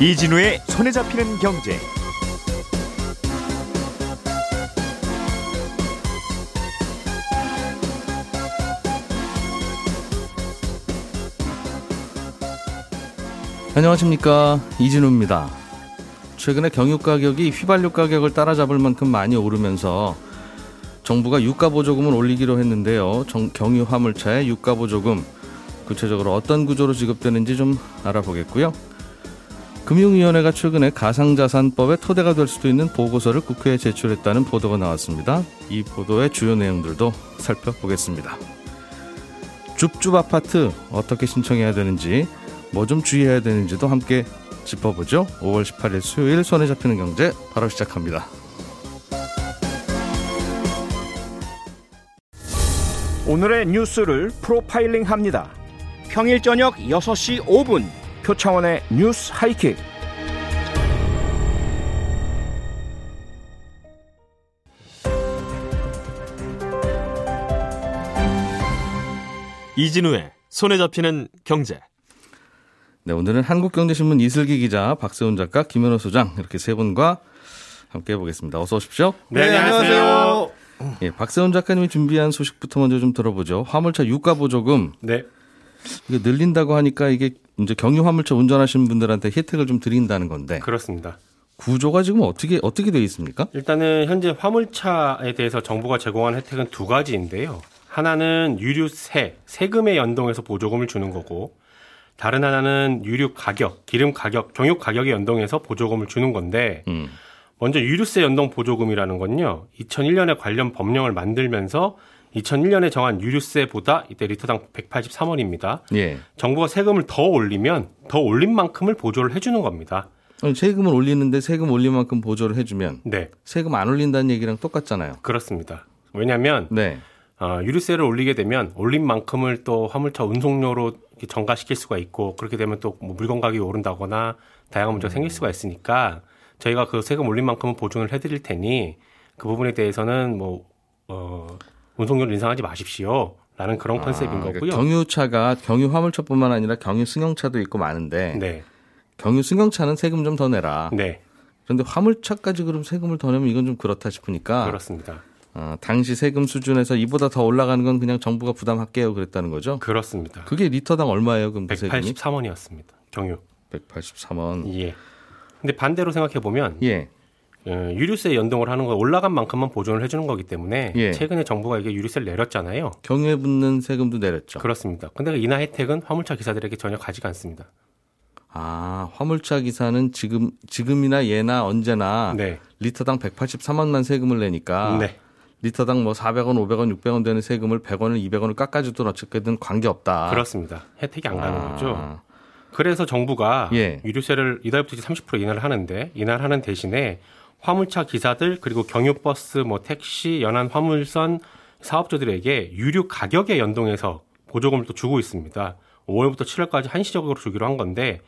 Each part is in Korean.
이진우의 손에 잡히는 경제. 안녕하십니까 이진우입니다. 최근에 경유 가격이 휘발유 가격을 따라잡을 만큼 많이 오르면서 정부가 유가 보조금을 올리기로 했는데요. 정, 경유 화물차의 유가 보조금 구체적으로 어떤 구조로 지급되는지 좀 알아보겠고요. 금융위원회가 최근에 가상자산법의 토대가 될 수도 있는 보고서를 국회에 제출했다는 보도가 나왔습니다. 이 보도의 주요 내용들도 살펴보겠습니다. 줍줍 아파트 어떻게 신청해야 되는지 뭐 좀 주의해야 되는지도 함께 짚어보죠. 5월 18일 수요일 손에 잡히는 경제 바로 시작합니다. 오늘의 뉴스를 프로파일링 합니다. 평일 저녁 6시 5분 표창원의 뉴스 하이킥. 이진우의 손에 잡히는 경제. 네, 오늘은 한국경제신문 이슬기 기자, 박세훈 작가, 김현호 소장 이렇게 세 분과 함께 해보겠습니다. 어서 오십시오. 네, 안녕하세요. 예, 박세훈 작가님이 준비한 소식부터 먼저 좀 들어보죠. 화물차 유가 보조금 네. 이게 늘린다고 하니까 이게 이제 경유 화물차 운전하시는 분들한테 혜택을 좀 드린다는 건데 그렇습니다. 구조가 지금 어떻게 어떻게 되어 있습니까? 일단은 현재 화물차에 대해서 정부가 제공한 혜택은 두 가지인데요. 하나는 유류세, 세금에 연동해서 보조금을 주는 거고 다른 하나는 유류 가격, 기름 가격, 경유 가격에 연동해서 보조금을 주는 건데 음. 먼저 유류세 연동 보조금이라는 건요. 2001년에 관련 법령을 만들면서 2001년에 정한 유류세보다 이때 리터당 183원입니다. 예. 정부가 세금을 더 올리면 더 올린 만큼을 보조를 해주는 겁니다. 세금을 올리는데 세금 올린 만큼 보조를 해주면 네, 세금 안 올린다는 얘기랑 똑같잖아요. 그렇습니다. 왜냐하면 네. 어, 유류세를 올리게 되면 올린 만큼을 또 화물차 운송료로 전가시킬 수가 있고 그렇게 되면 또 뭐 물건 가격이 오른다거나 다양한 문제가 생길 수가 있으니까 저희가 그 세금 올린 만큼은 보증을 해드릴 테니 그 부분에 대해서는 뭐 어, 운송료를 인상하지 마십시오. 라는 그런 컨셉인 아, 그러니까 거고요. 경유차가 경유 화물차뿐만 아니라 경유 승용차도 있고 많은데 네, 경유 승용차는 세금 좀 더 내라. 네, 그런데 화물차까지 그럼 세금을 더 내면 이건 좀 그렇다 싶으니까 그렇습니다. 어, 당시 세금 수준에서 이보다 더 올라가는 건 그냥 정부가 부담할게요 그랬다는 거죠. 그렇습니다. 그게 리터당 얼마예요? 그럼 그 세금이? 183원이었습니다. 경유. 183원. 예. 근데 반대로 생각해 보면 예. 어, 유류세 연동을 하는 건 올라간 만큼만 보존을 해주는 거기 때문에 예. 최근에 정부가 이게 유류세를 내렸잖아요. 경유에 붙는 세금도 내렸죠. 그렇습니다. 근데 그 인하 혜택은 화물차 기사들에게 전혀 가지가 않습니다. 아, 화물차 기사는 지금 지금이나 예나 언제나 네. 리터당 183원만 세금을 내니까 네. 리터당 뭐 400원, 500원, 600원 되는 세금을 100원을 200원을 깎아주든 어쨌든 관계 없다. 그렇습니다. 혜택이 안 가는 아. 거죠. 그래서 정부가 예. 유류세를 이달부터 이제 30% 인하를 하는데 인하를 하는 대신에 화물차 기사들 그리고 경유버스, 뭐 택시, 연안 화물선 사업자들에게 유류 가격에 연동해서 보조금을 또 주고 있습니다. 5월부터 7월까지 한시적으로 주기로 한 건데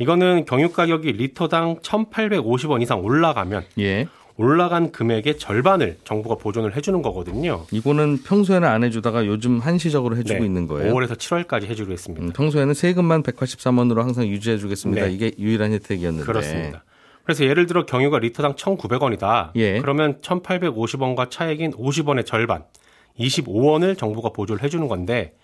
이거는 경유 가격이 리터당 1,850원 이상 올라가면 예. 올라간 금액의 절반을 정부가 보존을 해주는 거거든요. 이거는 평소에는 안 해주다가 요즘 한시적으로 해주고 네. 있는 거예요. 5월에서 7월까지 해주기로 했습니다. 음, 평소에는 세금만 183원으로 항상 유지해주겠습니다. 네. 이게 유일한 혜택이었는데. 그렇습니다. 그래서 예를 들어 경유가 리터당 1,900원이다. 예. 그러면 1,850원과 차액인 50원의 절반, 25원을 정부가 보조를 해주는 건데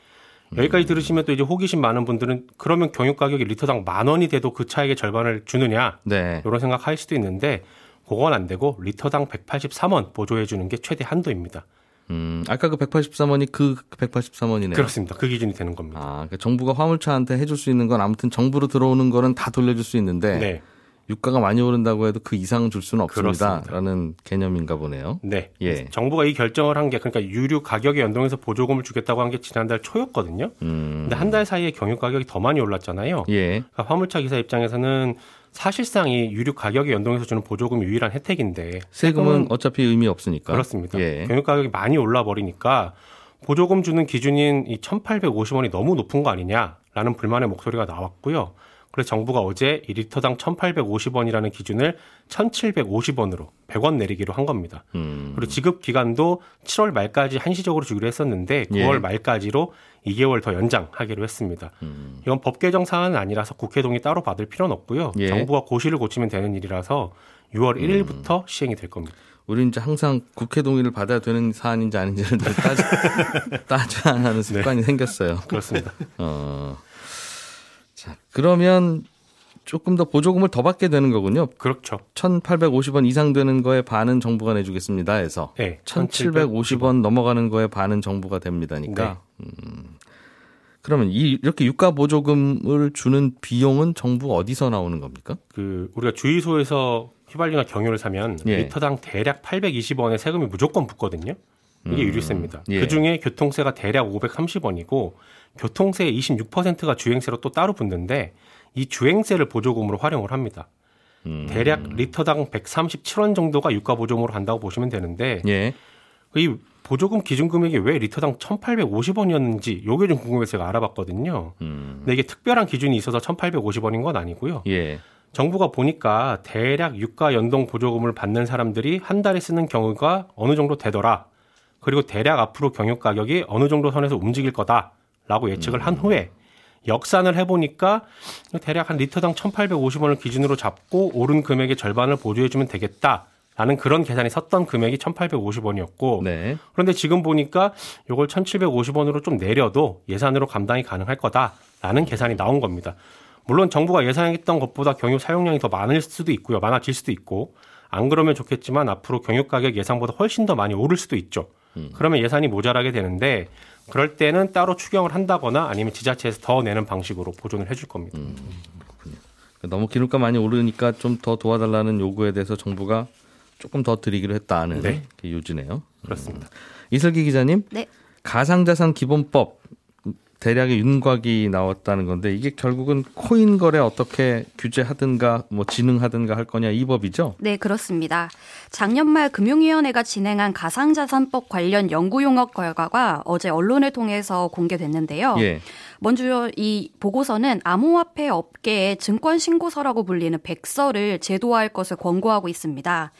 음. 여기까지 들으시면 또 이제 호기심 많은 분들은 그러면 경유 가격이 리터당 만 원이 돼도 그 차액의 절반을 주느냐 네. 이런 생각할 수도 있는데 그건 안 되고 리터당 183원 보조해 주는 게 최대 한도입니다. 음, 아까 그 183원이 그 183원이네요. 그렇습니다. 그 기준이 되는 겁니다. 아, 그러니까 정부가 화물차한테 해줄 수 있는 건 아무튼 정부로 들어오는 거는 다 돌려줄 수 있는데 네. 유가가 많이 오른다고 해도 그 이상 줄 수는. 없습니다라는 개념인가 보네요. 네. 예. 정부가 이 결정을 한 게 그러니까 유류 가격에 연동해서 보조금을 주겠다고 한 게 지난달 초였거든요. 음, 근데 한 달 사이에 경유 가격이 더 많이 올랐잖아요. 예. 그러니까 화물차 기사 입장에서는 사실상 이 유류 가격에 연동해서 주는 보조금이 유일한 혜택인데 세금은 어차피 의미 없으니까. 그렇습니다. 예. 경유 가격이 많이 올라 버리니까 보조금 주는 기준인 이 1,850원이 너무 높은 거 아니냐라는 불만의 목소리가 나왔고요. 그래서 정부가 어제 이 리터당 1,850원이라는 기준을 1,750원으로 100원 내리기로 한 겁니다. 음. 그리고 지급 기간도 7월 말까지 한시적으로 주기로 했었는데 9월 예. 말까지로 2개월 더 연장하기로 했습니다. 음. 이건 법 개정 사안은 아니라서 국회 동의 따로 받을 필요는 없고요. 예. 정부가 고시를 고치면 되는 일이라서 6월 1일부터 시행이 될 겁니다. 우리 이제 항상 국회 동의를 받아야 되는 사안인지 아닌지를 늘 따져, 따져야 하는 습관이 생겼어요. 그렇습니다. 어. 자, 그러면 조금 더 보조금을 더 받게 되는 거군요. 그렇죠. 1,850원 이상 되는 거에 반은 정부가 내주겠습니다 해서 네, 1,750원 넘어가는 거에 반은 정부가 됩니다니까. 네. 음. 그러면 이 이렇게 유가 보조금을 주는 비용은 정부 어디서 나오는 겁니까? 그 우리가 주유소에서 휘발유나 경유를 사면 예. 리터당 대략 820원의 세금이 무조건 붙거든요. 이게 유류세입니다. 예. 그 중에 교통세가 대략 530원이고 교통세의 26%가 주행세로 또 따로 붙는데 이 주행세를 보조금으로 활용을 합니다. 음. 대략 리터당 137원 정도가 유가 보조금으로 간다고 보시면 되는데 예. 이 보조금 기준 금액이 왜 리터당 1,850원이었는지 요게 좀 궁금해서 제가 알아봤거든요. 음. 근데 이게 특별한 기준이 있어서 1,850원인 건 아니고요. 예. 정부가 보니까 대략 유가 연동 보조금을 받는 사람들이 한 달에 쓰는 경우가 어느 정도 되더라. 그리고 대략 앞으로 경유 가격이 어느 정도 선에서 움직일 거다 라고 예측을 한 후에 역산을 해보니까 대략 한 리터당 1,850원을 기준으로 잡고 오른 금액의 절반을 보조해주면 되겠다 라는 그런 계산이 섰던 금액이 1,850원이었고 네. 그런데 지금 보니까 이걸 1,750원으로 좀 내려도 예산으로 감당이 가능할 거다라는 계산이 나온 겁니다. 물론 정부가 예상했던 것보다 경유 사용량이 더 많을 수도 있고요. 많아질 수도 있고 안 그러면 좋겠지만 앞으로 경유 가격 예상보다 훨씬 더 많이 오를 수도 있죠. 그러면 예산이 모자라게 되는데 그럴 때는 따로 추경을 한다거나 아니면 지자체에서 더 내는 방식으로 보존을 해줄 겁니다. 너무 기름값 많이 오르니까 좀 더 도와달라는 요구에 대해서 정부가 조금 더 드리기로 했다는 네. 그 요지네요. 그렇습니다. 이슬기 기자님, 네. 가상자산 기본법 대략의 윤곽이 나왔다는 건데 이게 결국은 코인 거래 어떻게 규제하든가 뭐 진흥하든가 할 거냐 이 법이죠. 네, 그렇습니다. 작년 말 금융위원회가 진행한 가상자산법 관련 연구 용역 결과가 어제 언론을 통해서 공개됐는데요. 예. 먼저 이 보고서는 암호화폐 업계의 증권 신고서라고 불리는 백서를 제도화할 것을 권고하고 있습니다.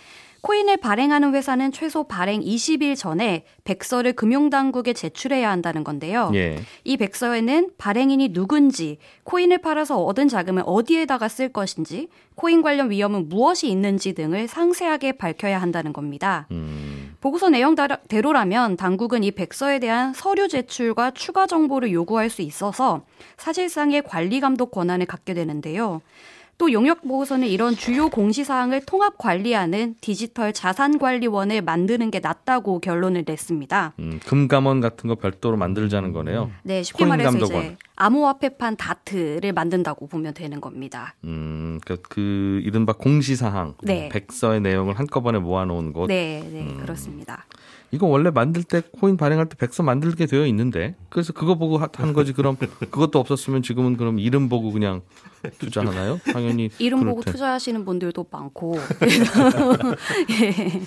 코인을 발행하는 회사는 최소 발행 20일 전에 백서를 금융당국에 제출해야 한다는 건데요. 예. 이 백서에는 발행인이 누군지, 코인을 팔아서 얻은 자금을 어디에다가 쓸 것인지, 코인 관련 위험은 무엇이 있는지 등을 상세하게 밝혀야 한다는 겁니다. 음. 보고서 내용대로라면 당국은 이 백서에 대한 서류 제출과 추가 정보를 요구할 수 있어서 사실상의 관리 감독 권한을 갖게 되는데요. 또 용역 보고서는 이런 주요 공시사항을 통합 관리하는 디지털 자산관리원을 만드는 게 낫다고 결론을 냈습니다. 음, 금감원 같은 거 별도로 만들자는 거네요. 네, 쉽게 말해서 감독원. 이제 암호화폐판 다트를 만든다고 보면 되는 겁니다. 음, 그, 그 이른바 공시사항, 네. 백서의 내용을 한꺼번에 모아놓은 곳. 네, 네, 그렇습니다. 이거 원래 만들 때 코인 발행할 때 백서 만들게 되어 있는데 그래서 그거 보고 하- 한 거지 그럼 그것도 없었으면 지금은 그럼 이름 보고 그냥 투자하나요? 당연히 이름 보고 테- 투자하시는 분들도 많고 예.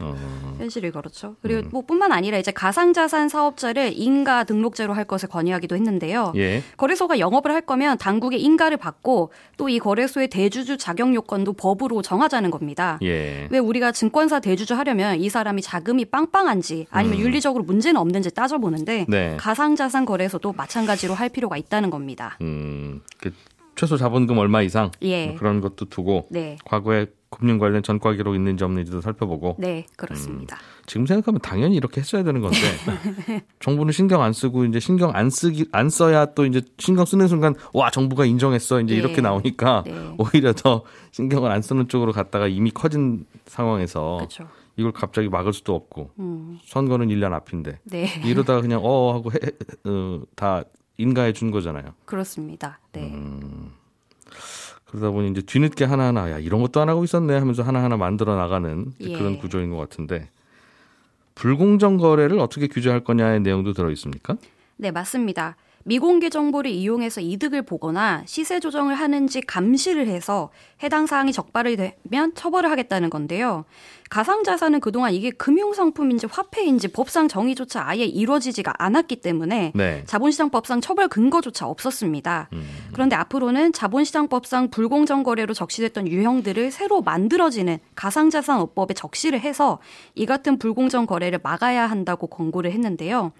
어, 현실이 그렇죠. 그리고 뭐 뿐만 아니라 이제 가상자산 사업자를 인가 등록제로 할 것을 건의하기도 했는데요. 예. 거래소가 영업을 할 거면 당국의 인가를 받고 또 이 거래소의 대주주 자격 요건도 법으로 정하자는 겁니다. 예. 왜 우리가 증권사 대주주 하려면 이 사람이 자금이 빵빵한지 아니면 윤리적으로 문제는 없는지 따져보는데 음. 네. 가상자산 거래소도 마찬가지로 할 필요가 있다는 겁니다. 음, 그 최소 자본금 얼마 이상 예. 뭐 그런 것도 두고 네. 과거에 금융 관련 전과 기록 있는지 없는지도 살펴보고 네, 그렇습니다. 지금 생각하면 당연히 이렇게 했어야 되는 건데 정부는 신경 안 쓰고 이제 신경 안 쓰기 안 써야 또 이제 신경 쓰는 순간 와 정부가 인정했어 이제 예. 이렇게 나오니까 네. 오히려 더 신경을 안 쓰는 쪽으로 갔다가 이미 커진 상황에서 그렇죠. 이걸 갑자기 막을 수도 없고 음, 선거는 1년 앞인데 네. 이러다가 그냥 어 하고 해, 어, 다 인가해 준 거잖아요. 그렇습니다. 네. 음. 그러다 보니 이제 뒤늦게 하나하나 야 이런 것도 안 하고 있었네 하면서 하나하나 만들어 나가는 예. 그런 구조인 것 같은데 불공정 거래를 어떻게 규제할 거냐의 내용도 들어 있습니까? 네, 맞습니다. 미공개 정보를 이용해서 이득을 보거나 시세 조정을 하는지 감시를 해서 해당 사항이 적발이 되면 처벌을 하겠다는 건데요. 가상자산은 그동안 이게 금융상품인지 화폐인지 법상 정의조차 아예 이루어지지가 않았기 때문에 네. 자본시장법상 처벌 근거조차 없었습니다. 음. 그런데 앞으로는 자본시장법상 불공정 거래로 적시됐던 유형들을 새로 만들어지는 가상자산업법에 적시를 해서 이 같은 불공정 거래를 막아야 한다고 권고를 했는데요.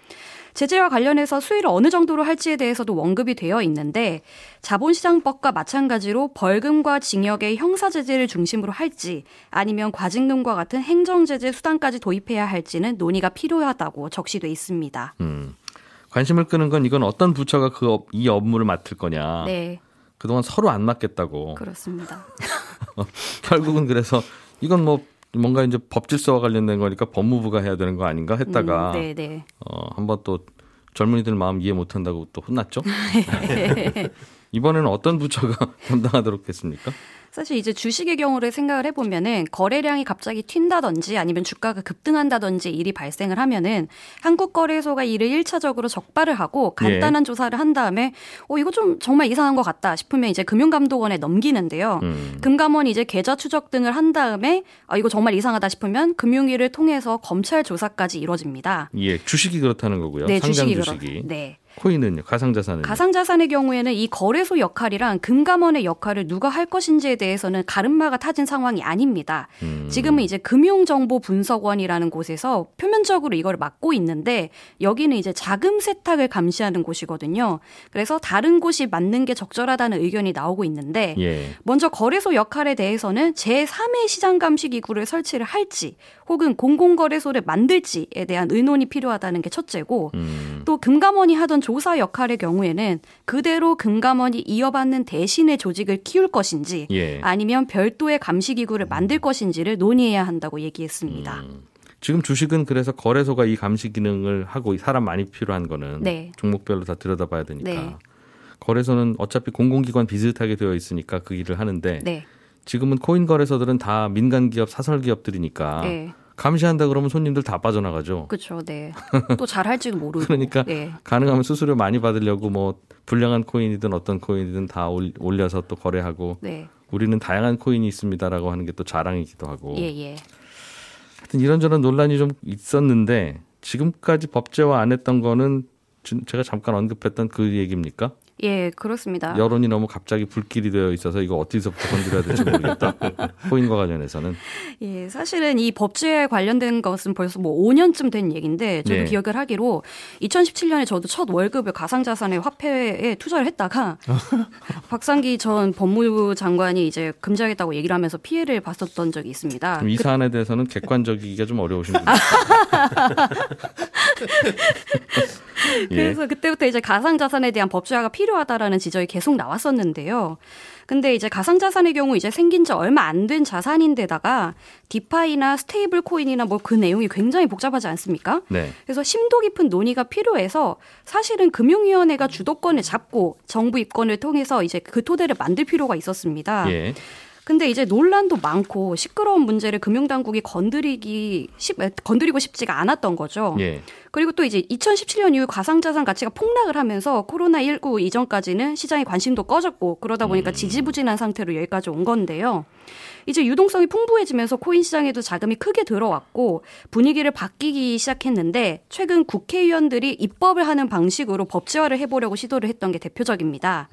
제재와 관련해서 수위를 어느 정도로 할지에 대해서도 원급이 되어 있는데 자본시장법과 마찬가지로 벌금과 징역의 형사제재를 중심으로 할지 아니면 과징금과 같은 행정제재 수단까지 도입해야 할지는 논의가 필요하다고 적시돼 있습니다. 음. 관심을 끄는 건 이건 어떤 부처가 그 이 업무를 맡을 거냐. 네, 그동안 서로 안 맡겠다고. 그렇습니다. 결국은 그래서 이건 뭐 뭔가 이제 법 질서와 관련된 거니까 법무부가 해야 되는 거 아닌가 했다가 음, 네, 네. 어, 한번 또 젊은이들 마음 이해 못 한다고 또 혼났죠. 이번에는 어떤 부처가 담당하도록 했습니까? 사실 이제 주식의 경우를 생각을 해보면은 거래량이 갑자기 튄다든지 아니면 주가가 급등한다든지 일이 발생을 하면은 한국거래소가 이를 1차적으로 적발을 하고 간단한 조사를 한 다음에 어 이거 좀 정말 이상한 것 같다 싶으면 이제 금융감독원에 넘기는데요. 음. 금감원이 이제 계좌 추적 등을 한 다음에 아 이거 정말 이상하다 싶으면 금융위를 통해서 검찰 조사까지 이루어집니다. 예, 주식이 그렇다는 거고요. 네, 상장 주식이 주식이. 그렇. 네. 코인은요, 가상자산은. 가상자산의 경우에는 이 거래소 역할이랑 금감원의 역할을 누가 할 것인지에 대해서는 가름마가 타진 상황이 아닙니다. 음. 지금은 이제 금융정보분석원이라는 곳에서 표면적으로 이걸 맡고 있는데 여기는 이제 자금 세탁을 감시하는 곳이거든요. 그래서 다른 곳이 맡는 게 적절하다는 의견이 나오고 있는데 예. 먼저 거래소 역할에 대해서는 제3의 시장 감시 기구를 설치를 할지 혹은 공공거래소를 만들지에 대한 의논이 필요하다는 게 첫째고 음. 또 금감원이 하던 조사 역할의 경우에는 그대로 금감원이 이어받는 대신의 조직을 키울 것인지 예. 아니면 별도의 감시 기구를 만들 것인지를 논의해야 한다고 얘기했습니다. 음. 지금 주식은 그래서 거래소가 이 감시 기능을 하고 사람 많이 필요한 거는 네. 종목별로 다 들여다봐야 되니까. 네. 거래소는 어차피 공공기관 비슷하게 되어 있으니까 그 일을 하는데 네. 지금은 코인 거래소들은 다 민간 기업, 사설 기업들이니까 네. 감시한다 그러면 손님들 다 빠져나가죠. 그렇죠. 네. 또 잘할지 모르고. 그러니까 네. 가능하면 수수료 많이 받으려고 뭐 불량한 코인이든 어떤 코인이든 다 올- 올려서 또 거래하고 네. 우리는 다양한 코인이 있습니다라고 하는 게 또 자랑이기도 하고 예, 예. 하여튼 이런저런 논란이 좀 있었는데 지금까지 법제화 안 했던 거는 지- 제가 잠깐 언급했던 그 얘기입니까? 예, 그렇습니다. 여론이 너무 갑자기 불길이 되어 있어서 이거 어디서부터 건드려야 될지 모르겠다. 코인과 관련해서는 예, 사실은 이 법제에 관련된 것은 벌써 뭐 5년쯤 된 얘기인데 저도 네. 기억을 하기로 2017년에 저도 첫 월급을 가상자산의 화폐에 투자를 했다가 박상기 전 법무부 장관이 이제 금지하겠다고 얘기를 하면서 피해를 봤었던 적이 있습니다. 이 사안에 대해서는 객관적이기가 좀 어려우신 분이 예. 그래서 그때부터 이제 가상자산에 대한 법제화가 필요 하다라는 지적이 계속 나왔었는데요. 근데 이제 가상자산의 경우 이제 생긴 지 얼마 안 된 자산인데다가 디파이나 스테이블 코인이나 뭐 그 내용이 굉장히 복잡하지 않습니까? 네. 그래서 심도 깊은 논의가 필요해서 사실은 금융위원회가 주도권을 잡고 정부 입법을 통해서 이제 그 토대를 만들 필요가 있었습니다. 예. 근데 이제 논란도 많고 시끄러운 문제를 금융당국이 건드리기 쉽, 건드리고 싶지가 않았던 거죠. 예. 그리고 또 이제 2017년 이후 가상자산 가치가 폭락을 하면서 코로나 19 이전까지는 시장의 관심도 꺼졌고 그러다 보니까 지지부진한 상태로 여기까지 온 건데요. 이제 유동성이 풍부해지면서 코인 시장에도 자금이 크게 들어왔고 분위기를 바뀌기 시작했는데 최근 국회의원들이 입법을 하는 방식으로 법제화를 해보려고 시도를 했던 게 대표적입니다.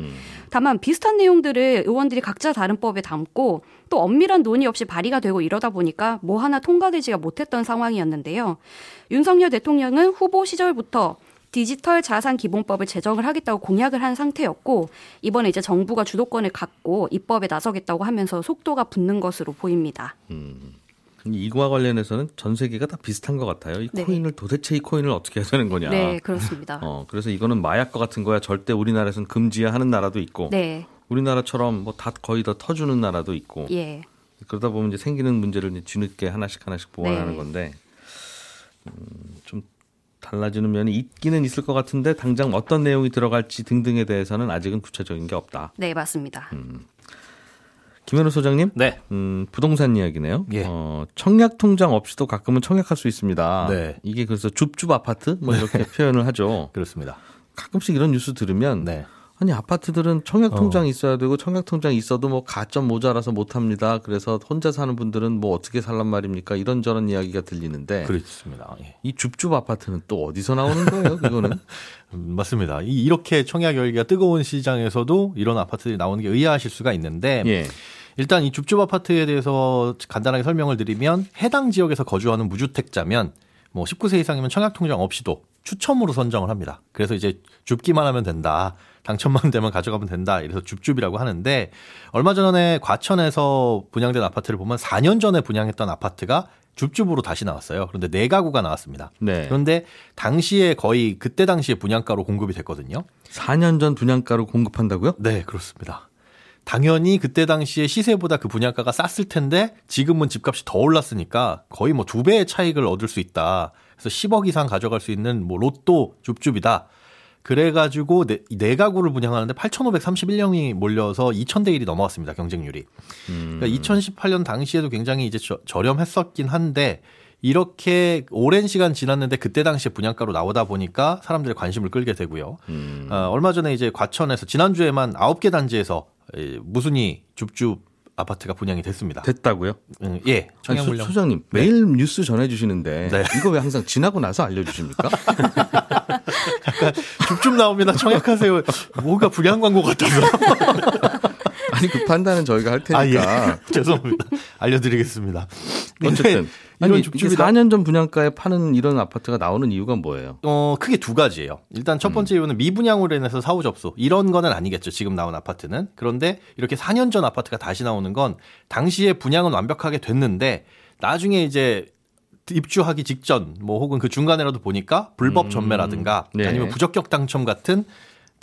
다만 비슷한 내용들을 의원들이 각자 다른 법에 담고 또 엄밀한 논의 없이 발의가 되고 이러다 보니까 뭐 하나 통과되지가 못했던 상황이었는데요. 윤석열 대통령은 후보 시절부터 디지털 자산 기본법을 제정을 하겠다고 공약을 한 상태였고 이번에 이제 정부가 주도권을 갖고 입법에 나서겠다고 하면서 속도가 붙는 것으로 보입니다. 이거와 관련해서는 전 세계가 다 비슷한 것 같아요. 이 네. 코인을 도대체 이 코인을 어떻게 해야 되는 거냐. 네, 그렇습니다. 어, 그래서 이거는 마약과 같은 거야. 절대 우리나라에서는 금지야 하는 나라도 있고 네, 우리나라처럼 뭐 다 거의 다 터주는 나라도 있고 예, 그러다 보면 이제 생기는 문제를 이제 뒤늦게 하나씩 하나씩 보완하는 네. 건데 음, 좀 달라지는 면이 있기는 있을 것 같은데 당장 어떤 내용이 들어갈지 등등에 대해서는 아직은 구체적인 게 없다. 네 맞습니다. 김현우 소장님, 네. 음, 부동산 이야기네요. 예. 어, 청약 통장 없이도 가끔은 청약할 수 있습니다. 네. 이게 그래서 줍줍 아파트 뭐 이렇게 표현을 하죠. 그렇습니다. 가끔씩 이런 뉴스 들으면 네. 아니 아파트들은 청약 통장이 있어야 되고 청약 통장이 있어도 뭐 가점 모자라서 못 합니다. 그래서 혼자 사는 분들은 뭐 어떻게 살란 말입니까? 이런저런 이야기가 들리는데 그렇습니다. 예. 이 줍줍 아파트는 또 어디서 나오는 거예요? 그거는 음, 맞습니다. 이- 이렇게 청약 열기가 뜨거운 시장에서도 이런 아파트들이 나오는 게 의아하실 수가 있는데 예. 일단 이 줍줍 아파트에 대해서 간단하게 설명을 드리면 해당 지역에서 거주하는 무주택자면 뭐 19세 이상이면 청약 통장 없이도 추첨으로 선정을 합니다. 그래서 이제 줍기만 하면 된다. 당첨만 되면 가져가면 된다. 이래서 줍줍이라고 하는데 얼마 전에 과천에서 분양된 아파트를 보면 4년 전에 분양했던 아파트가 줍줍으로 다시 나왔어요. 그런데 네 가구가 나왔습니다. 네. 그런데 당시에 거의 그때 당시에 분양가로 공급이 됐거든요. 4년 전 분양가로 공급한다고요? 네, 그렇습니다. 당연히 그때 당시에 시세보다 그 분양가가 쌌을 텐데 지금은 집값이 더 올랐으니까 거의 뭐 두 배의 차익을 얻을 수 있다. 그래서 10억 이상 가져갈 수 있는 뭐 로또 줍줍이다. 그래가지고 네, 네 가구를 분양하는데 8,531명이 몰려서 2,000대 1이 넘어갔습니다. 경쟁률이. 그러니까 2018년 당시에도 굉장히 이제 저, 저렴했었긴 한데 이렇게 오랜 시간 지났는데 그때 당시에 분양가로 나오다 보니까 사람들의 관심을 끌게 되고요. 어, 얼마 전에 이제 과천에서 지난주에만 9개 단지에서 이 무순이 줍줍 아파트가 분양이 됐습니다. 됐다고요? 음, 예, 청약 소, 물량. 소장님 매일 뉴스 전해주시는데 네. 이거 왜 항상 지나고 나서 알려주십니까? 줍줍 나옵니다. 청약하세요. 뭐가 분양 광고 같아서. 아니 그 판단은 저희가 할 테니까. 아, 예. 죄송합니다. 알려드리겠습니다. 어쨌든 이런. 이게 4년 전 분양가에 파는 이런 아파트가 나오는 이유가 뭐예요? 어, 크게 두 가지예요. 일단 첫 번째 이유는 미분양으로 인해서 사후 접수. 이런 거는 아니겠죠. 지금 나온 아파트는. 그런데 이렇게 4년 전 아파트가 다시 나오는 건 당시에 분양은 완벽하게 됐는데 나중에 이제 입주하기 직전 뭐 혹은 그 중간에라도 보니까 불법 전매라든가 네. 아니면 부적격 당첨 같은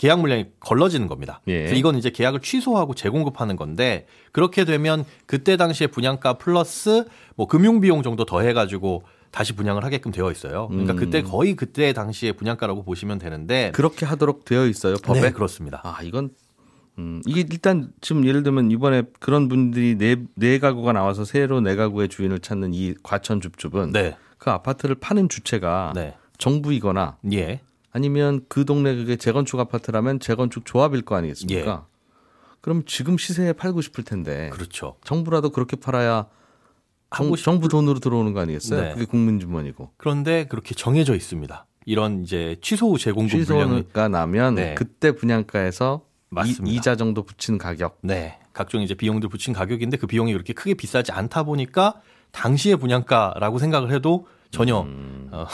계약 물량이 걸러지는 겁니다. 예. 이건 이제 계약을 취소하고 재공급하는 건데 그렇게 되면 그때 당시에 분양가 플러스 뭐 금융 비용 정도 더해 가지고 다시 분양을 하게끔 되어 있어요. 그러니까 음. 그때 거의 그때 당시에 분양가라고 보시면 되는데 그렇게 하도록 되어 있어요 법에. 네, 그렇습니다. 아 이건 음, 이게 일단 지금 예를 들면 이번에 그런 분들이 네, 네 가구가 나와서 새로 네 가구의 주인을 찾는 이 과천 줍줍은 네, 그 아파트를 파는 주체가 네, 정부이거나 예, 아니면 그 동네 그게 재건축 아파트라면 재건축 조합일 거 아니겠습니까? 그럼 지금 시세에 팔고 싶을 텐데 그렇죠. 정부라도 그렇게 팔아야 정, 하고 싶- 정부 돈으로 들어오는 거 아니겠어요? 네. 그게 국민 주머니고. 그런데 그렇게 정해져 있습니다. 이런 이제 취소 후 재공급 취소가 나면 네. 그때 분양가에서 맞습니다. 이, 이자 정도 붙이는 가격. 네, 각종 이제 비용들 붙인 가격인데 그 비용이 그렇게 크게 비싸지 않다 보니까 당시의 분양가라고 생각을 해도 전혀 음. 어,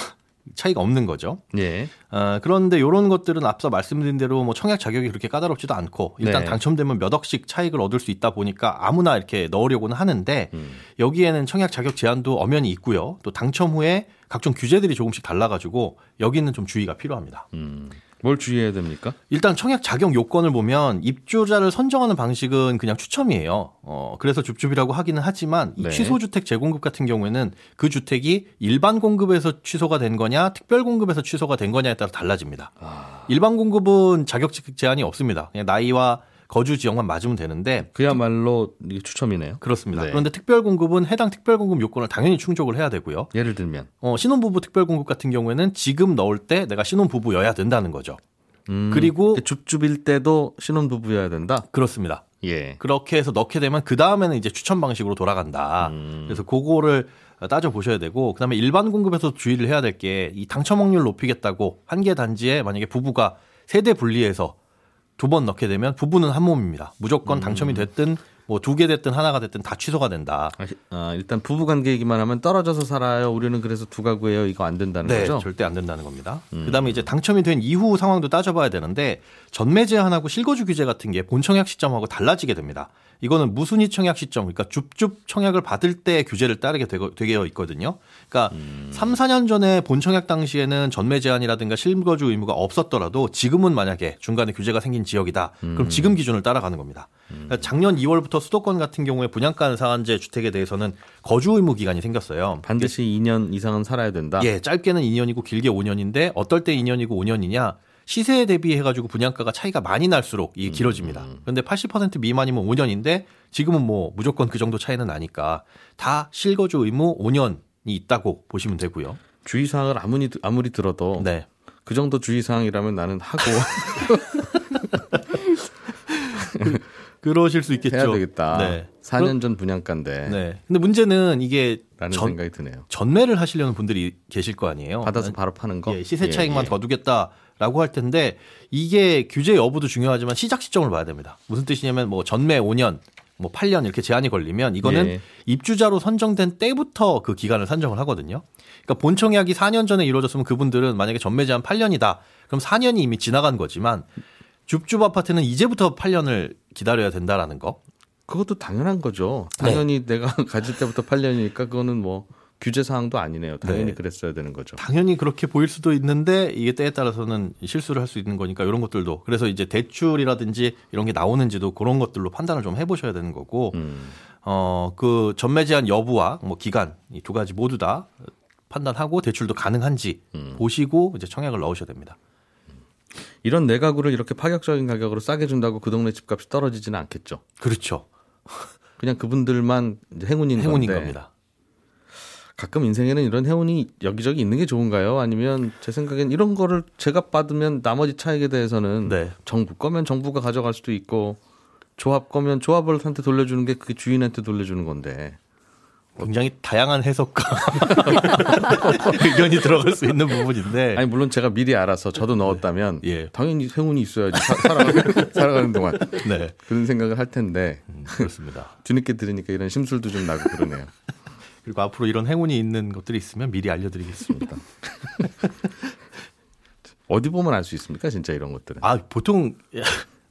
차이가 없는 거죠. 예. 어, 그런데 이런 것들은 앞서 말씀드린 대로 뭐 청약 자격이 그렇게 까다롭지도 않고 일단 네. 당첨되면 몇 억씩 차익을 얻을 수 있다 보니까 아무나 이렇게 넣으려고는 하는데 음. 여기에는 청약 자격 제한도 엄연히 있고요. 또 당첨 후에 각종 규제들이 조금씩 달라가지고 여기는 좀 주의가 필요합니다. 음. 뭘 주의해야 됩니까? 일단 청약 자격 요건을 보면 입주자를 선정하는 방식은 그냥 추첨이에요. 어, 그래서 줍줍이라고 하기는 하지만 이 네. 취소 주택 재공급 같은 경우에는 그 주택이 일반 공급에서 취소가 된 거냐, 특별 공급에서 취소가 된 거냐에 따라 달라집니다. 아. 일반 공급은 자격 제한이 없습니다. 그냥 나이와 거주 지역만 맞으면 되는데 그야말로 추첨이네요. 그렇습니다. 네. 그런데 특별 공급은 해당 특별 공급 요건을 당연히 충족을 해야 되고요. 예를 들면 어, 신혼부부 특별 공급 같은 경우에는 지금 넣을 때 내가 신혼부부여야 된다는 거죠. 음, 그리고 줍줍일 때도 신혼부부여야 된다. 그렇습니다. 예. 그렇게 해서 넣게 되면 그 다음에는 이제 추천 방식으로 돌아간다. 음. 그래서 그거를 따져 보셔야 되고 그다음에 일반 공급에서 주의를 해야 될 게 이 당첨 확률 높이겠다고 한 개 단지에 만약에 부부가 세대 분리해서 두 번 넣게 되면 부부는 한 몸입니다. 무조건 당첨이 됐든 뭐 두 개 됐든 하나가 됐든 다 취소가 된다. 아, 아, 일단 부부 관계 얘기만 하면 떨어져서 살아요. 우리는 그래서 두 가구예요. 이거 안 된다는 네, 거죠? 절대 안 된다는 겁니다. 그다음에 이제 당첨이 된 이후 상황도 따져봐야 되는데 전매 제한하고 실거주 규제 같은 게 본청약 시점하고 달라지게 됩니다. 이거는 무순위 청약 시점, 그러니까 줍줍 청약을 받을 때 규제를 따르게 되어 있거든요. 그러니까 삼 3, 4년 전에 본청약 당시에는 전매 제한이라든가 실거주 의무가 없었더라도 지금은 만약에 중간에 규제가 생긴 지역이다. 그럼 지금 기준을 따라가는 겁니다. 그러니까 작년 2월부터 수도권 같은 경우에 분양가 상한제 주택에 대해서는 거주 의무 기간이 생겼어요. 반드시 2년 이상은 살아야 된다. 예, 짧게는 2년이고 길게 5년인데 어떨 때 2년이고 5년이냐? 시세에 대비해 가지고 분양가가 차이가 많이 날수록 이게 길어집니다. 그런데 80% 미만이면 5년인데 지금은 뭐 무조건 그 정도 차이는 나니까 다 실거주 의무 5년이 있다고 보시면 되고요. 주의사항을 아무리 아무리 들어도 네. 그 정도 주의 사항이라면 나는 하고 그러실 수 있겠죠. 해야 되겠다. 네. 4년 전 분양가인데 네. 근데 문제는 이게 라는 전, 생각이 드네요. 전매를 하시려는 분들이 계실 거 아니에요. 받아서 바로 파는 거. 예, 시세 예, 차익만 예. 더 두겠다라고 할 텐데 이게 규제 여부도 중요하지만 시작 시점을 봐야 됩니다. 무슨 뜻이냐면 뭐 전매 5년, 뭐 8년 이렇게 제한이 걸리면 이거는 예. 입주자로 선정된 때부터 그 기간을 산정을 하거든요. 그러니까 본청약이 4년 전에 이루어졌으면 그분들은 만약에 전매 제한 8년이다. 그럼 4년이 이미 지나간 거지만 줍줍 아파트는 이제부터 8년을 기다려야 된다라는 거. 그것도 당연한 거죠. 네. 당연히 내가 가질 때부터 8년이니까 그거는 뭐 규제 사항도 아니네요. 당연히 네. 그랬어야 되는 거죠. 당연히 그렇게 보일 수도 있는데 이게 때에 따라서는 실수를 할 수 있는 거니까 이런 것들도 그래서 이제 대출이라든지 이런 게 나오는지도 그런 것들로 판단을 좀 해보셔야 되는 거고 음. 어그 전매 제한 여부와 뭐 기간 이 두 가지 모두 다 판단하고 대출도 가능한지 음. 보시고 이제 청약을 넣으셔야 됩니다. 이런 내 가구를 이렇게 파격적인 가격으로 싸게 준다고 그 동네 집값이 떨어지지는 않겠죠. 그렇죠. 그냥 그분들만 이제 행운인, 행운인 건데 겁니다. 가끔 인생에는 이런 행운이 여기저기 있는 게 좋은가요? 아니면 제 생각엔 이런 거를 제가 받으면 나머지 차익에 대해서는 네. 정부 거면 정부가 가져갈 수도 있고 조합 거면 조합원한테 돌려주는 게 그 주인한테 돌려주는 건데 굉장히 다양한 해석과 의견이 들어갈 수 있는 부분인데 아니 물론 제가 미리 알아서 저도 넣었다면 예. 당연히 행운이 있어야지 사, 살아가는, 살아가는 동안 네 그런 생각을 할 텐데 음, 그렇습니다. 뒤늦게 들으니까 이런 심술도 좀 나고 그러네요. 그리고 앞으로 이런 행운이 있는 것들이 있으면 미리 알려드리겠습니다. 어디 보면 알 수 있습니까? 진짜 이런 것들은. 아 보통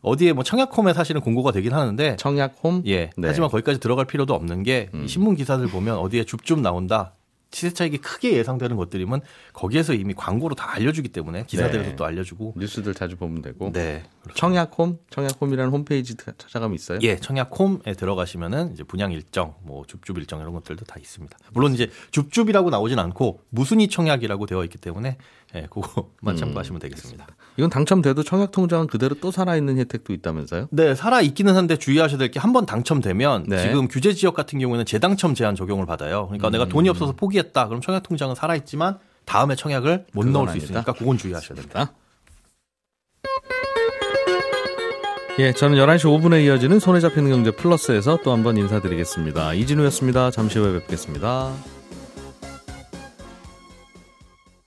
어디에 뭐 청약홈에 사실은 공고가 되긴 하는데 청약홈? 예 네. 음. 하지만 거기까지 들어갈 필요도 없는 게이 신문 기사들 보면 어디에 줍줍 나온다 시세 차익이 크게 예상되는 것들이면 거기에서 이미 광고로 다 알려주기 때문에 기사들에서 네. 또 알려주고 뉴스들 자주 보면 되고. 네 청약홈? 청약홈이라는 홈페이지 찾아가면 있어요? 예, 청약홈에 들어가시면은 이제 분양 일정, 뭐 줍줍 일정 이런 것들도 다 있습니다. 물론 이제 줍줍이라고 나오진 않고 무순위 청약이라고 되어 있기 때문에 예, 그거만 참고하시면 되겠습니다. 이건 당첨돼도 청약 통장은 그대로 또 살아있는 혜택도 있다면서요? 네, 살아 있기는 한데 주의하셔야 될 게 한 번 당첨되면 네. 지금 규제 지역 같은 경우에는 재당첨 제한 적용을 받아요. 그러니까 내가 돈이 없어서 포기했다. 그럼 청약 통장은 살아 있지만 다음에 청약을 못 넣을 수 아니다. 있으니까 그건 주의하셔야 됩니다. 예, 저는 11시 5분에 이어지는 손에 잡히는 경제 플러스에서 또 한 번 인사드리겠습니다. 이진우였습니다. 잠시 후에 뵙겠습니다.